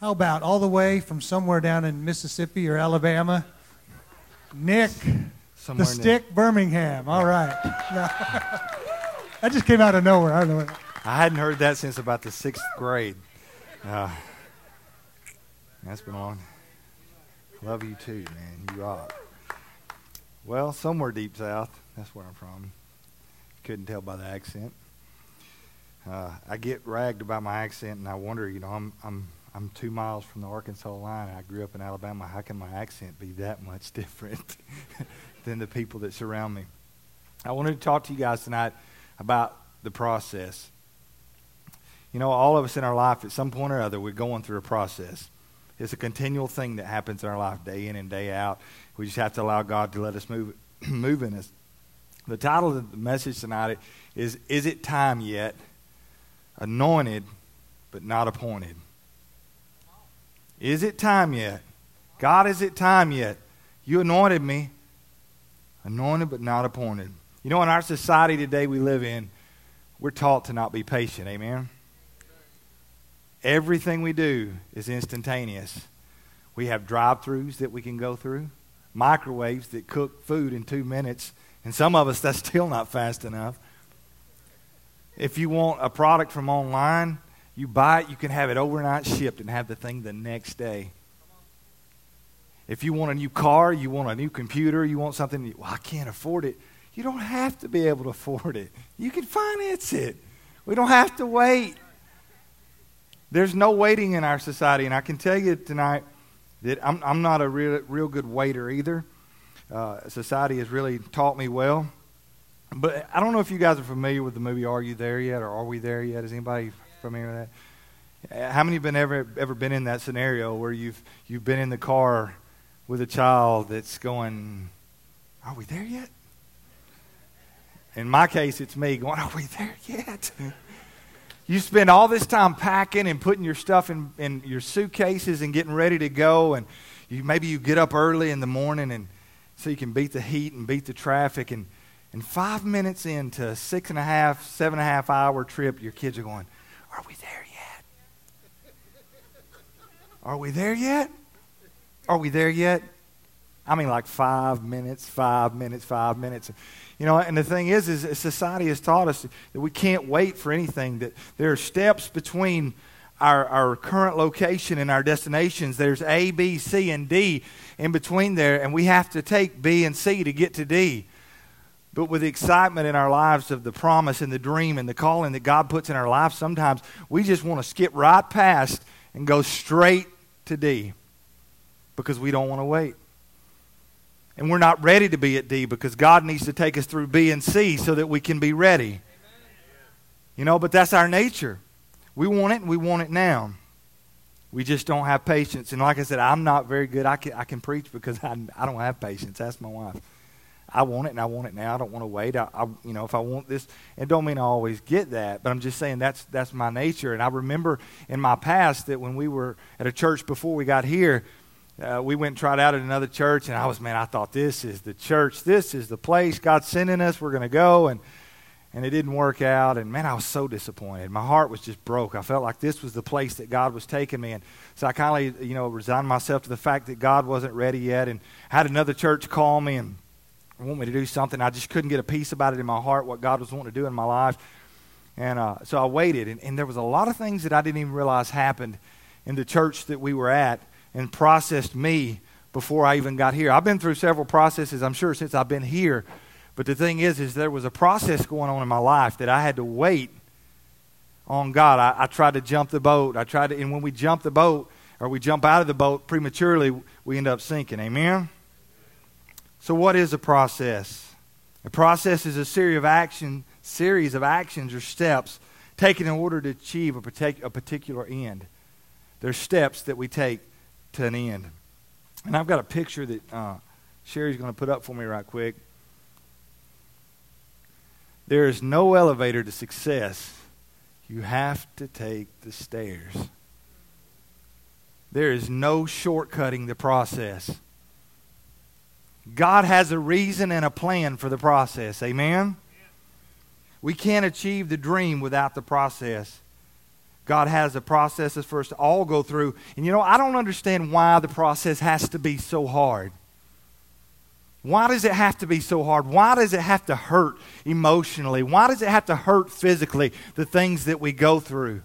How about all the way from somewhere down in Mississippi or Alabama? Nick, Somewhere the Stick, Birmingham. All right. that just came out of nowhere. I don't know. what- I hadn't heard that since about the sixth grade. Uh, that's been long. Love you too, man. You rock. Well, somewhere deep south. That's where I'm from. Couldn't tell by the accent. Uh, I get ragged about my accent, and I wonder, you know, I'm I'm I'm two miles from the Arkansas line. I grew up in Alabama. How can my accent be that much different than the people that surround me? I wanted to talk to you guys tonight about the process. You know, all of us in our life, at some point or other, we're going through a process. It's a continual thing that happens in our life, day in and day out. We just have to allow God to let us move, move in us. The title of the message tonight is Is It Time Yet? Anointed, but not appointed. Is it time yet? God, is it time yet? You anointed me, anointed, but not appointed. You know, in our society today we live in, we're taught to not be patient. Amen? Everything we do is instantaneous. We have drive throughs that we can go through, microwaves that cook food in two minutes, and some of us, that's still not fast enough. If you want a product from online, you buy it, you can have it overnight shipped and have the thing the next day. If you want a new car, you want a new computer, you want something, well, I can't afford it. You don't have to be able to afford it. You can finance it. We don't have to wait. There's no waiting in our society, and I can tell you tonight that I'm, I'm not a real, real good waiter either. Uh, society has really taught me well. But I don't know if you guys are familiar with the movie Are You There Yet or Are We There Yet? Is anybody familiar with that? How many have been ever ever been in that scenario where you've you've been in the car with a child that's going, Are we there yet? In my case, it's me going, Are we there yet? You spend all this time packing and putting your stuff in, in your suitcases and getting ready to go, and you, maybe you get up early in the morning and so you can beat the heat and beat the traffic. And, and five minutes into a six and a half, seven and a half hour trip, your kids are going, Are we there yet? Are we there yet? Are we there yet? I mean, like five minutes, five minutes, five minutes. You know, and the thing is, is society has taught us that we can't wait for anything. That there are steps between our, our current location and our destinations. There's A, B, C, and D in between there, and we have to take B and C to get to D. But with the excitement in our lives of the promise and the dream and the calling that God puts in our life, sometimes we just want to skip right past and go straight to D because we don't want to wait. And we're not ready to be at D because God needs to take us through B and C so that we can be ready. You know, but that's our nature. We want it and we want it now. We just don't have patience. And like I said, I'm not very good. I can, I can preach because I, I don't have patience. That's my wife. I want it and I want it now. I don't want to wait. I, I you know, if I want this, it don't mean I always get that, but I'm just saying that's that's my nature. And I remember in my past that when we were at a church before we got here, uh, we went and tried out at another church, and I was man, I thought this is the church, this is the place God's sending us. We're going to go, and and it didn't work out. And man, I was so disappointed. My heart was just broke. I felt like this was the place that God was taking me, and so I kind of you know resigned myself to the fact that God wasn't ready yet. And had another church call me and want me to do something. I just couldn't get a peace about it in my heart, what God was wanting to do in my life. And uh, so I waited, and, and there was a lot of things that I didn't even realize happened in the church that we were at and processed me before I even got here. I've been through several processes, I'm sure, since I've been here. But the thing is, is there was a process going on in my life that I had to wait on God. I, I tried to jump the boat. I tried to, and when we jump the boat or we jump out of the boat prematurely, we end up sinking. Amen. So, what is a process? A process is a series of action, series of actions or steps taken in order to achieve a, partic- a particular end. There's steps that we take to an end. And I've got a picture that uh, Sherry's going to put up for me right quick. There is no elevator to success. You have to take the stairs. There is no shortcutting the process. God has a reason and a plan for the process. Amen? We can't achieve the dream without the process. God has the processes for us to all go through. And you know, I don't understand why the process has to be so hard. Why does it have to be so hard? Why does it have to hurt emotionally? Why does it have to hurt physically, the things that we go through?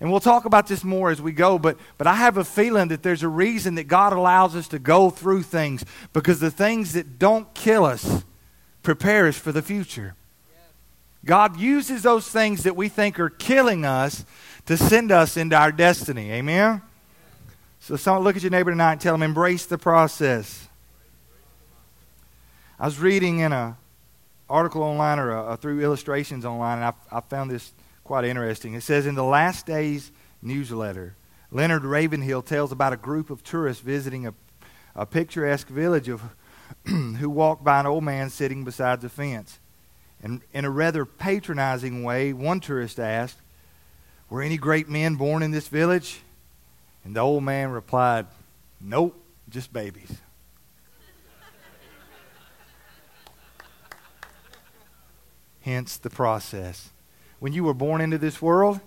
And we'll talk about this more as we go, but, but I have a feeling that there's a reason that God allows us to go through things because the things that don't kill us prepare us for the future. God uses those things that we think are killing us to send us into our destiny. Amen? So, look at your neighbor tonight and tell them, embrace the process. I was reading in a article online or a, a through illustrations online, and I, I found this quite interesting. It says in the last days newsletter, Leonard Ravenhill tells about a group of tourists visiting a, a picturesque village of who walked by an old man sitting beside the fence. And in a rather patronizing way, one tourist asked, Were any great men born in this village? And the old man replied, Nope, just babies. Hence the process. When you were born into this world,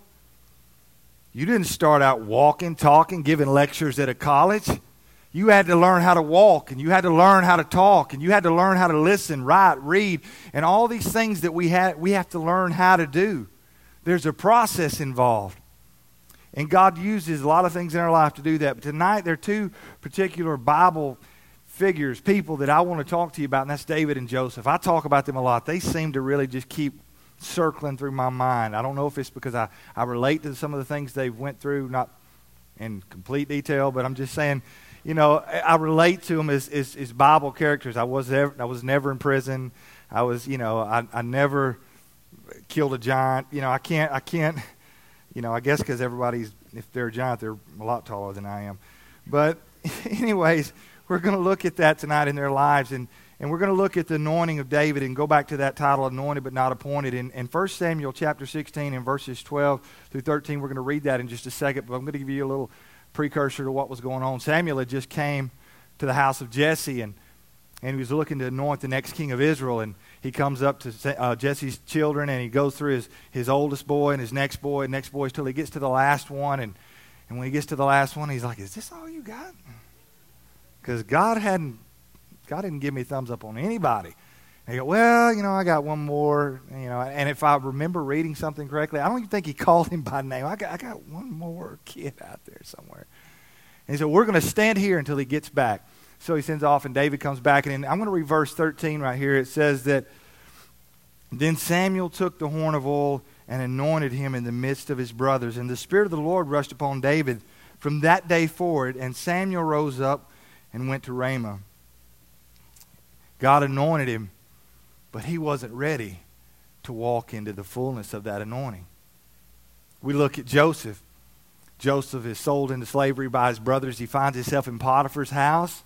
you didn't start out walking, talking, giving lectures at a college. You had to learn how to walk, and you had to learn how to talk, and you had to learn how to listen, write, read, and all these things that we, ha- we have to learn how to do. There's a process involved. And God uses a lot of things in our life to do that. But tonight, there are two particular Bible figures, people that I want to talk to you about, and that's David and Joseph. I talk about them a lot. They seem to really just keep circling through my mind. I don't know if it's because I, I relate to some of the things they went through, not in complete detail, but I'm just saying, you know, I relate to them as, as, as Bible characters. I was, ever, I was never in prison. I was, you know, I, I never killed a giant. You know, I can't, I can't, you know, I guess because everybody's, if they're a giant, they're a lot taller than I am. But, anyways, we're going to look at that tonight in their lives. And, and we're going to look at the anointing of David and go back to that title, anointed but not appointed. In, in 1 Samuel chapter 16 and verses 12 through 13, we're going to read that in just a second, but I'm going to give you a little precursor to what was going on. Samuel had just came to the house of Jesse, and, and he was looking to anoint the next king of Israel. And he comes up to uh, Jesse's children, and he goes through his, his oldest boy and his next boy and next boy till he gets to the last one. And, and when he gets to the last one, he's like, Is this all you got? because God hadn't God didn't give me a thumbs up on anybody. And you go, well, you know, I got one more, you know, and if I remember reading something correctly, I don't even think he called him by name. I got, I got one more kid out there somewhere. And he said, we're going to stand here until he gets back. So he sends off, and David comes back. And I'm going to read verse 13 right here. It says that then Samuel took the horn of oil and anointed him in the midst of his brothers. And the Spirit of the Lord rushed upon David from that day forward. And Samuel rose up and went to Ramah. God anointed him, but he wasn't ready to walk into the fullness of that anointing. We look at Joseph. Joseph is sold into slavery by his brothers. He finds himself in Potiphar's house.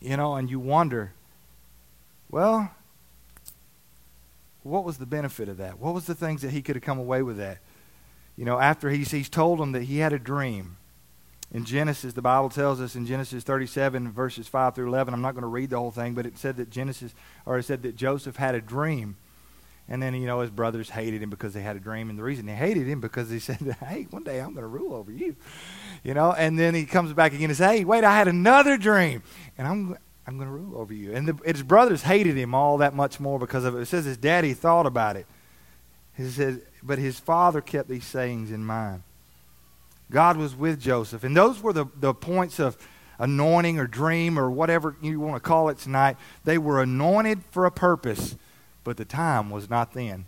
You know, and you wonder, well, what was the benefit of that? What was the things that he could have come away with that? You know, after he's, he's told him that he had a dream in Genesis, the Bible tells us in Genesis 37, verses 5 through 11, I'm not going to read the whole thing, but it said that Genesis, or it said that Joseph had a dream. And then, you know, his brothers hated him because they had a dream. And the reason they hated him because he said, hey, one day I'm going to rule over you. You know, and then he comes back again and says, hey, wait, I had another dream. And I'm, I'm going to rule over you. And the, his brothers hated him all that much more because of it. It says his daddy thought about it. He says, but his father kept these sayings in mind. God was with Joseph. And those were the, the points of anointing or dream or whatever you want to call it tonight. They were anointed for a purpose, but the time was not then.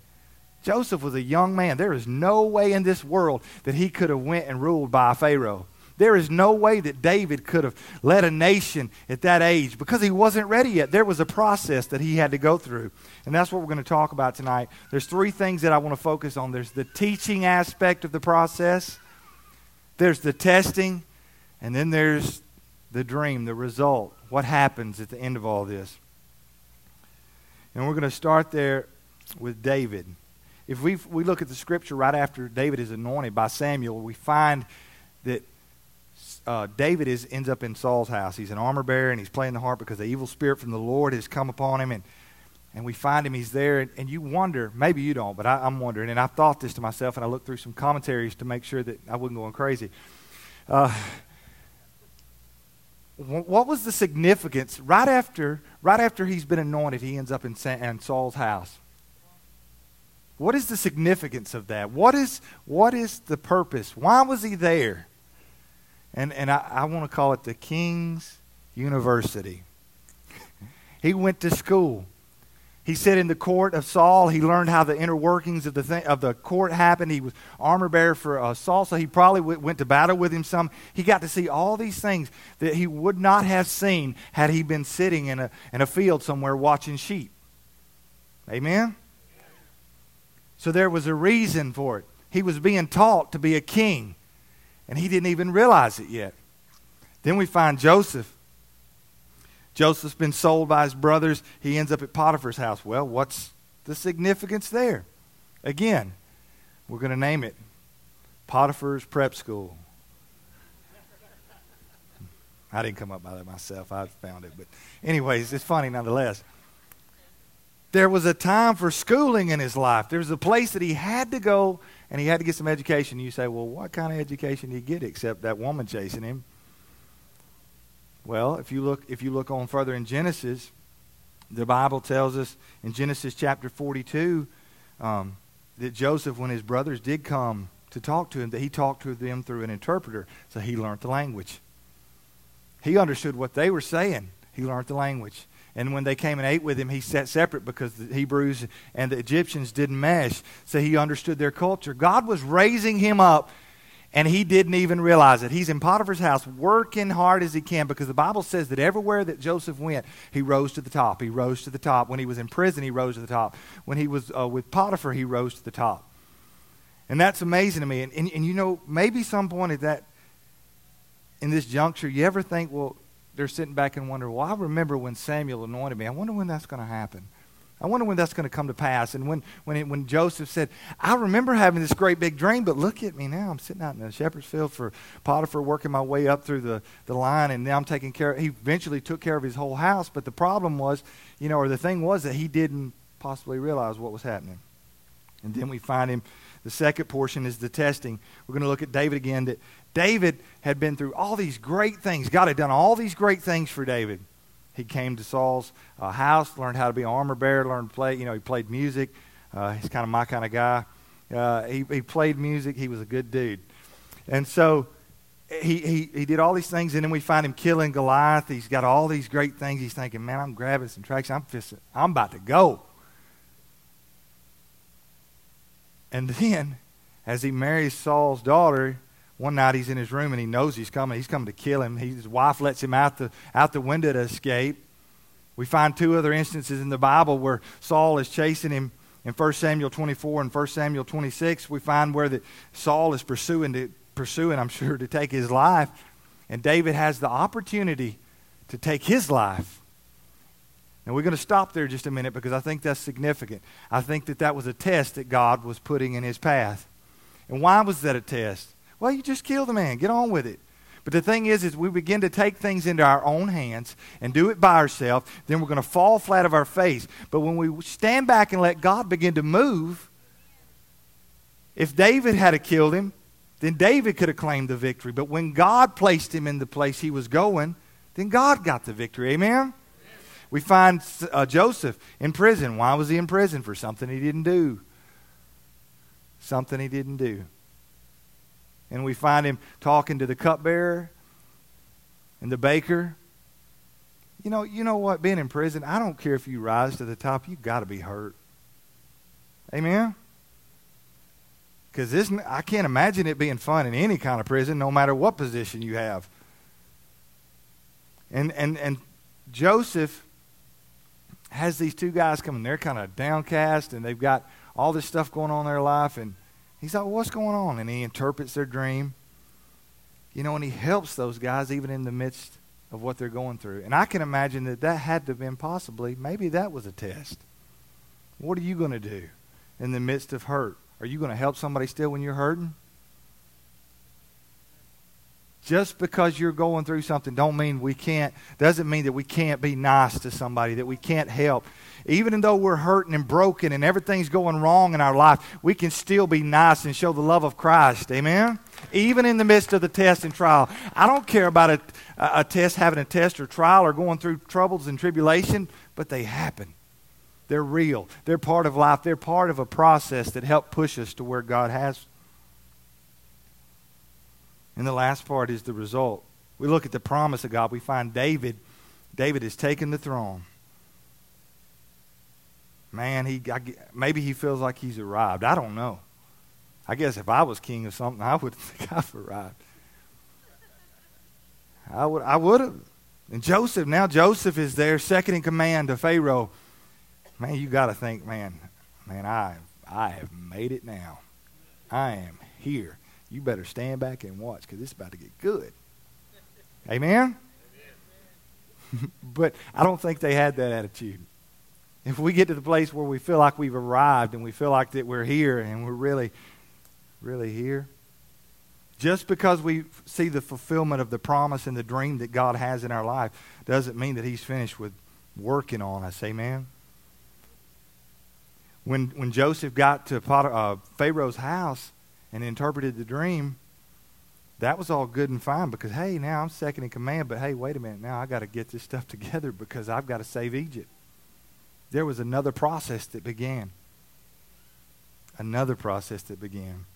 Joseph was a young man. There is no way in this world that he could have went and ruled by Pharaoh. There is no way that David could have led a nation at that age because he wasn't ready yet. There was a process that he had to go through. And that's what we're going to talk about tonight. There's three things that I want to focus on. There's the teaching aspect of the process. There's the testing, and then there's the dream, the result. What happens at the end of all this? And we're going to start there with David. If we, we look at the scripture right after David is anointed by Samuel, we find that uh, David is, ends up in Saul's house. He's an armor bearer and he's playing the harp because the evil spirit from the Lord has come upon him. And And we find him, he's there, and, and you wonder, maybe you don't, but I, am wondering, and I thought this to myself, and I looked through some commentaries to make sure that I wasn't going crazy. Uh, what was the significance right after right after he's been anointed he ends up in, in saul's house? What is the significance of that? What is what is the purpose? Why was he there? And and i, I want to call it the king's university. He went to school he said in the court of Saul, he learned how the inner workings of the, th- of the court happened. He was armor bearer for uh, Saul, so he probably w- went to battle with him some. He got to see all these things that he would not have seen had he been sitting in a, in a field somewhere watching sheep. Amen? So there was a reason for it. He was being taught to be a king, and he didn't even realize it yet. Then we find Joseph Joseph's been sold by his brothers. He ends up at Potiphar's house. Well, what's the significance there? Again, we're going to name it Potiphar's Prep School. I didn't come up by that myself. I found it. But, anyways, it's funny nonetheless. There was a time for schooling in his life. There was a place that he had to go and he had to get some education. You say, well, what kind of education did he get except that woman chasing him? Well, if you look if you look on further in Genesis, the Bible tells us in Genesis chapter 42 um, that Joseph, when his brothers did come to talk to him, that he talked to them through an interpreter, so he learned the language. He understood what they were saying. He learned the language. And when they came and ate with him, he sat separate because the Hebrews and the Egyptians didn't mesh. So he understood their culture. God was raising him up and he didn't even realize it. He's in Potiphar's house working hard as he can because the Bible says that everywhere that Joseph went, he rose to the top. He rose to the top. When he was in prison, he rose to the top. When he was uh, with Potiphar, he rose to the top. And that's amazing to me. And, and, and you know, maybe some point at that, in this juncture, you ever think, well, they're sitting back and wonder, well, I remember when Samuel anointed me. I wonder when that's going to happen. I wonder when that's going to come to pass. And when, when, it, when Joseph said, I remember having this great big dream, but look at me now. I'm sitting out in the shepherd's field for Potiphar, working my way up through the, the line, and now I'm taking care of, he eventually took care of his whole house. But the problem was, you know, or the thing was that he didn't possibly realize what was happening. And then we find him, the second portion is the testing. We're going to look at David again. That David had been through all these great things. God had done all these great things for David. He came to Saul's uh, house, learned how to be an armor bearer, learned to play. You know, he played music. Uh, he's kind of my kind of guy. Uh, he, he played music. He was a good dude. And so he, he, he did all these things, and then we find him killing Goliath. He's got all these great things. He's thinking, man, I'm grabbing some traction. I'm, just, I'm about to go. And then, as he marries Saul's daughter, one night he's in his room and he knows he's coming. He's coming to kill him. He, his wife lets him out the, out the window to escape. We find two other instances in the Bible where Saul is chasing him. In 1 Samuel 24 and 1 Samuel 26, we find where that Saul is pursuing, to, pursuing, I'm sure, to take his life. And David has the opportunity to take his life. And we're going to stop there just a minute because I think that's significant. I think that that was a test that God was putting in his path. And why was that a test? Well, you just kill the man. Get on with it. But the thing is, is we begin to take things into our own hands and do it by ourselves, then we're going to fall flat of our face. But when we stand back and let God begin to move, if David had killed him, then David could have claimed the victory. But when God placed him in the place he was going, then God got the victory. Amen? We find uh, Joseph in prison. Why was he in prison? For something he didn't do. Something he didn't do and we find him talking to the cupbearer and the baker. You know, you know what? Being in prison, I don't care if you rise to the top, you've got to be hurt. Amen? Because this, I can't imagine it being fun in any kind of prison, no matter what position you have. And, and, and Joseph has these two guys coming. They're kind of downcast, and they've got all this stuff going on in their life. And He's like, well, what's going on? And he interprets their dream. You know, and he helps those guys even in the midst of what they're going through. And I can imagine that that had to have been possibly, maybe that was a test. What are you going to do in the midst of hurt? Are you going to help somebody still when you're hurting? Just because you're going through something don't mean we can't doesn't mean that we can't be nice to somebody, that we can't help. Even though we're hurting and broken and everything's going wrong in our life, we can still be nice and show the love of Christ. Amen? Even in the midst of the test and trial. I don't care about a, a test, having a test or trial or going through troubles and tribulation, but they happen. They're real. They're part of life. They're part of a process that help push us to where God has and the last part is the result. We look at the promise of God. We find David. David has taken the throne. Man, he I, maybe he feels like he's arrived. I don't know. I guess if I was king of something, I would think I've arrived. I would I would have. And Joseph, now Joseph is there, second in command to Pharaoh. Man, you got to think, man, man, I I have made it now. I am here you better stand back and watch because it's about to get good. Amen? but I don't think they had that attitude. If we get to the place where we feel like we've arrived and we feel like that we're here and we're really, really here, just because we see the fulfillment of the promise and the dream that God has in our life doesn't mean that He's finished with working on us. Amen? When, when Joseph got to Potter, uh, Pharaoh's house, and interpreted the dream, that was all good and fine because, hey, now I'm second in command, but hey, wait a minute, now I got to get this stuff together because I've got to save Egypt. There was another process that began. Another process that began.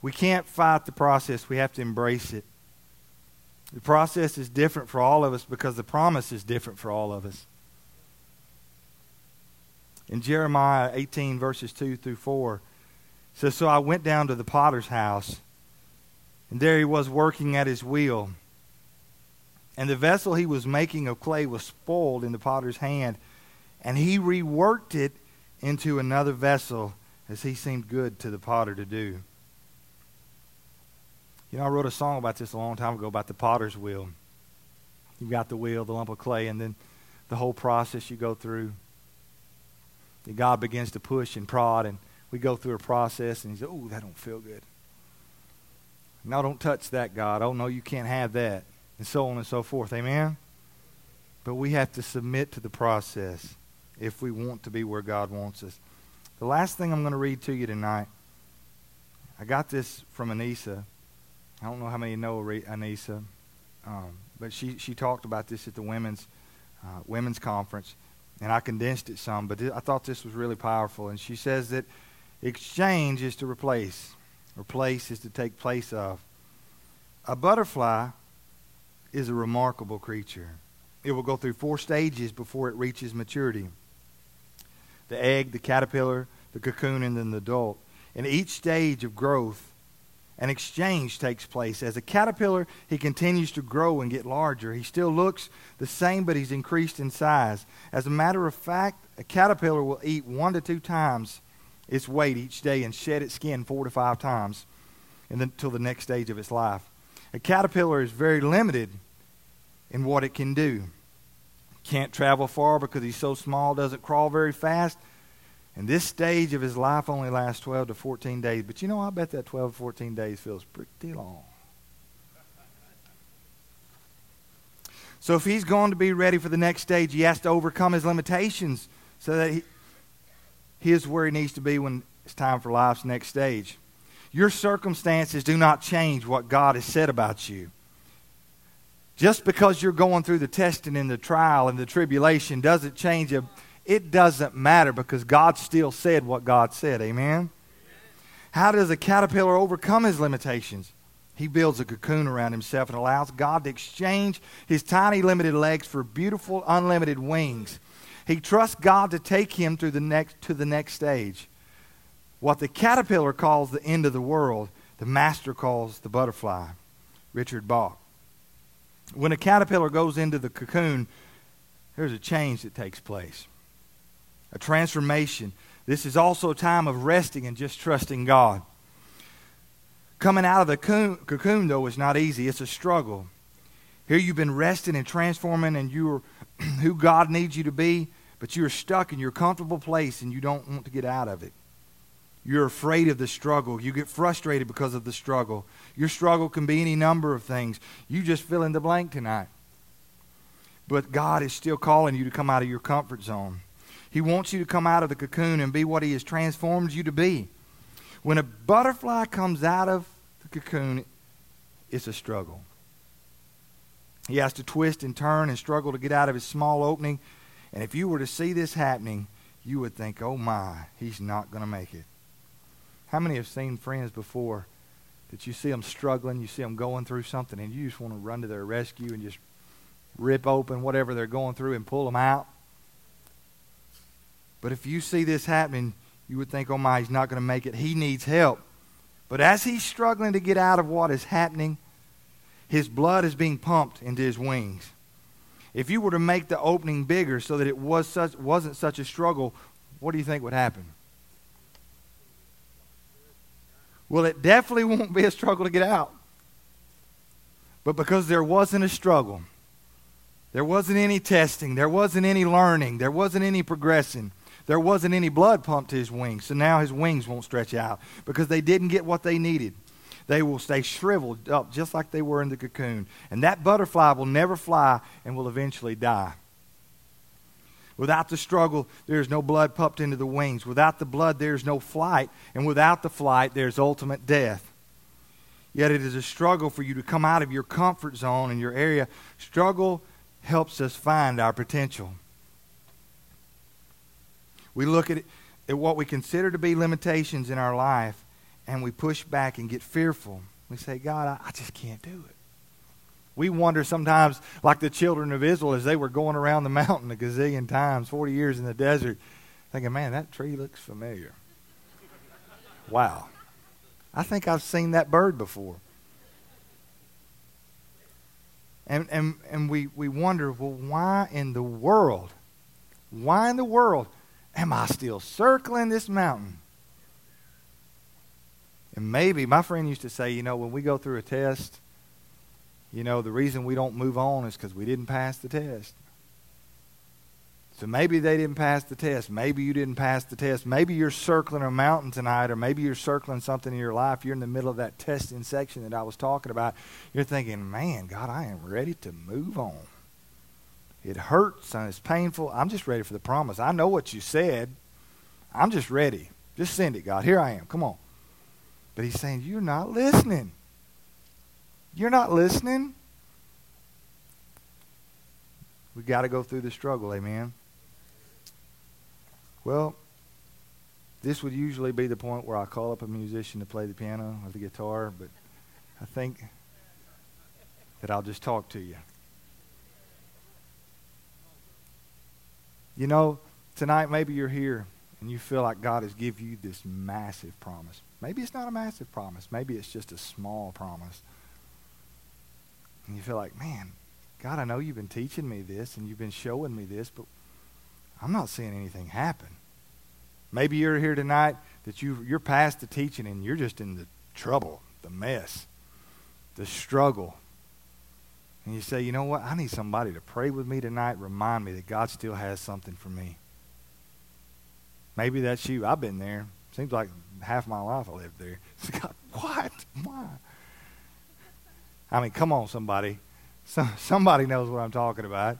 We can't fight the process, we have to embrace it. The process is different for all of us because the promise is different for all of us in Jeremiah 18, verses 2 through 4. says, So I went down to the potter's house, and there he was working at his wheel. And the vessel he was making of clay was spoiled in the potter's hand, and he reworked it into another vessel as he seemed good to the potter to do. You know, I wrote a song about this a long time ago about the potter's wheel. You've got the wheel, the lump of clay, and then the whole process you go through. God begins to push and prod, and we go through a process, and He says, "Oh, that don't feel good." No, don't touch that, God. Oh no, you can't have that, and so on and so forth. Amen. But we have to submit to the process if we want to be where God wants us. The last thing I'm going to read to you tonight, I got this from Anissa. I don't know how many know Anissa, um, but she she talked about this at the women's uh, women's conference and I condensed it some, but I thought this was really powerful. And she says that exchange is to replace, replace is to take place of. A butterfly is a remarkable creature. It will go through four stages before it reaches maturity the egg, the caterpillar, the cocoon, and then the adult. In each stage of growth, an exchange takes place. As a caterpillar, he continues to grow and get larger. He still looks the same, but he's increased in size. As a matter of fact, a caterpillar will eat one to two times its weight each day and shed its skin four to five times until the next stage of its life. A caterpillar is very limited in what it can do. Can't travel far because he's so small, doesn't crawl very fast, and this stage of his life only lasts 12 to 14 days. But you know, I bet that 12 to 14 days feels pretty long. So if he's going to be ready for the next stage, he has to overcome his limitations so that he, he is where he needs to be when it's time for life's next stage. Your circumstances do not change what God has said about you. Just because you're going through the testing and the trial and the tribulation doesn't change a it doesn't matter because God still said what God said. Amen? How does a caterpillar overcome his limitations? He builds a cocoon around himself and allows God to exchange his tiny, limited legs for beautiful, unlimited wings. He trusts God to take him through the next, to the next stage. What the caterpillar calls the end of the world, the master calls the butterfly. Richard Bach. When a caterpillar goes into the cocoon, there's a change that takes place a transformation. This is also a time of resting and just trusting God. Coming out of the cocoon, though, is not easy. It's a struggle. Here you've been resting and transforming, and you're who God needs you to be, but you're stuck in your comfortable place and you don't want to get out of it. You're afraid of the struggle. You get frustrated because of the struggle. Your struggle can be any number of things. You just fill in the blank tonight. But God is still calling you to come out of your comfort zone. He wants you to come out of the cocoon and be what He has transformed you to be. When a butterfly comes out of the cocoon, it's a struggle. He has to twist and turn and struggle to get out of his small opening. And if you were to see this happening, you would think, oh my, he's not going to make it. How many have seen friends before that you see them struggling, you see them going through something, and you just want to run to their rescue and just rip open whatever they're going through and pull them out? But if you see this happening, you would think, oh my, he's not going to make it. He needs help. But as he's struggling to get out of what is happening, his blood is being pumped into his wings. If you were to make the opening bigger so that it was such, wasn't such a struggle, what do you think would happen? Well, it definitely won't be a struggle to get out. But because there wasn't a struggle, there wasn't any testing, there wasn't any learning, there wasn't any progressing, there wasn't any blood pumped to his wings. So now his wings won't stretch out because they didn't get what they needed. They will stay shriveled up just like they were in the cocoon. And that butterfly will never fly and will eventually die. Without the struggle, there's no blood pumped into the wings. Without the blood, there's no flight. And without the flight, there's ultimate death. Yet it is a struggle for you to come out of your comfort zone and your area. Struggle helps us find our potential. We look at, at what we consider to be limitations in our life and we push back and get fearful. We say, God, I, I just can't do it. We wonder sometimes, like the children of Israel, as they were going around the mountain a gazillion times, 40 years in the desert, thinking, man, that tree looks familiar. wow. I think I've seen that bird before. And, and, and we, we wonder, well, why in the world, why in the world Am I still circling this mountain? And maybe, my friend used to say, you know, when we go through a test, you know, the reason we don't move on is because we didn't pass the test. So maybe they didn't pass the test. Maybe you didn't pass the test. Maybe you're circling a mountain tonight, or maybe you're circling something in your life. You're in the middle of that testing section that I was talking about. You're thinking, man, God, I am ready to move on. It hurts and it's painful. I'm just ready for the promise. I know what you said. I'm just ready. Just send it, God. Here I am. Come on. But he's saying, You're not listening. You're not listening. We got to go through the struggle, amen. Well, this would usually be the point where I call up a musician to play the piano or the guitar, but I think that I'll just talk to you. You know, tonight maybe you're here and you feel like God has given you this massive promise. Maybe it's not a massive promise. Maybe it's just a small promise. And you feel like, man, God, I know you've been teaching me this and you've been showing me this, but I'm not seeing anything happen. Maybe you're here tonight that you, you're past the teaching and you're just in the trouble, the mess, the struggle, and you say, you know what? I need somebody to pray with me tonight, remind me that God still has something for me. Maybe that's you. I've been there. Seems like half my life I lived there. God, what? Why? I mean, come on, somebody. So, somebody knows what I'm talking about.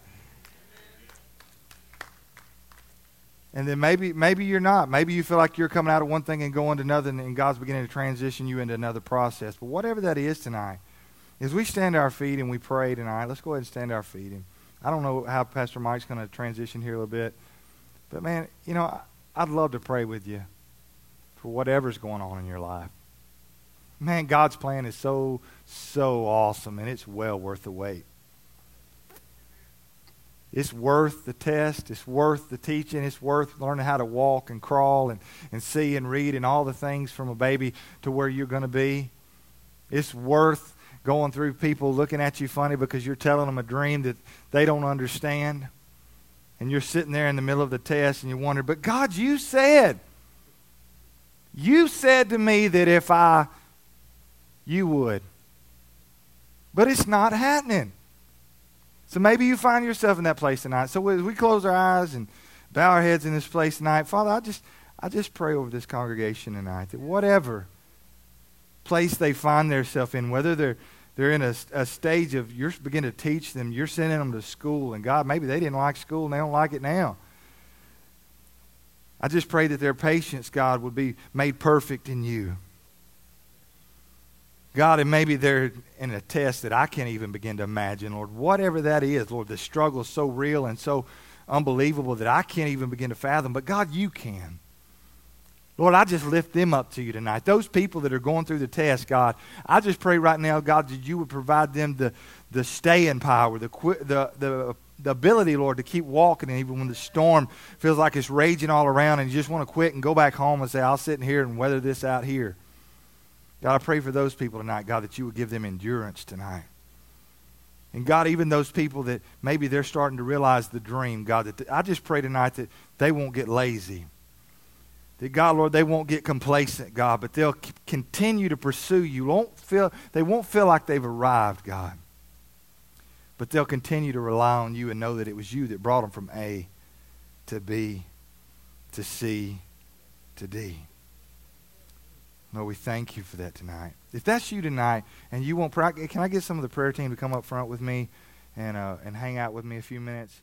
And then maybe maybe you're not. Maybe you feel like you're coming out of one thing and going to another, and God's beginning to transition you into another process. But whatever that is tonight, as we stand to our feet and we pray tonight, let's go ahead and stand to our feet. And I don't know how Pastor Mike's going to transition here a little bit, but man, you know, I'd love to pray with you for whatever's going on in your life. Man, God's plan is so, so awesome, and it's well worth the wait. It's worth the test. It's worth the teaching. It's worth learning how to walk and crawl and, and see and read and all the things from a baby to where you're going to be. It's worth going through people looking at you funny because you're telling them a dream that they don't understand. And you're sitting there in the middle of the test and you wonder, but God, you said, you said to me that if I, you would. But it's not happening. So maybe you find yourself in that place tonight. So as we close our eyes and bow our heads in this place tonight, Father, I just, I just pray over this congregation tonight that whatever place they find themselves in, whether they're they're in a, a stage of you're beginning to teach them, you're sending them to school, and God, maybe they didn't like school and they don't like it now. I just pray that their patience, God, would be made perfect in you. God, and maybe they're in a test that I can't even begin to imagine, Lord. Whatever that is, Lord, the struggle is so real and so unbelievable that I can't even begin to fathom. But God, you can. Lord, I just lift them up to you tonight. Those people that are going through the test, God, I just pray right now, God, that you would provide them the, the staying power, the, the, the, the ability, Lord, to keep walking, and even when the storm feels like it's raging all around and you just want to quit and go back home and say, I'll sit in here and weather this out here. God, I pray for those people tonight, God, that you would give them endurance tonight. And God, even those people that maybe they're starting to realize the dream, God, that I just pray tonight that they won't get lazy that God, Lord, they won't get complacent, God, but they'll continue to pursue you. Won't feel, they won't feel like they've arrived, God. But they'll continue to rely on you and know that it was you that brought them from A to B to C to D. Lord, we thank you for that tonight. If that's you tonight and you want, can I get some of the prayer team to come up front with me and, uh, and hang out with me a few minutes?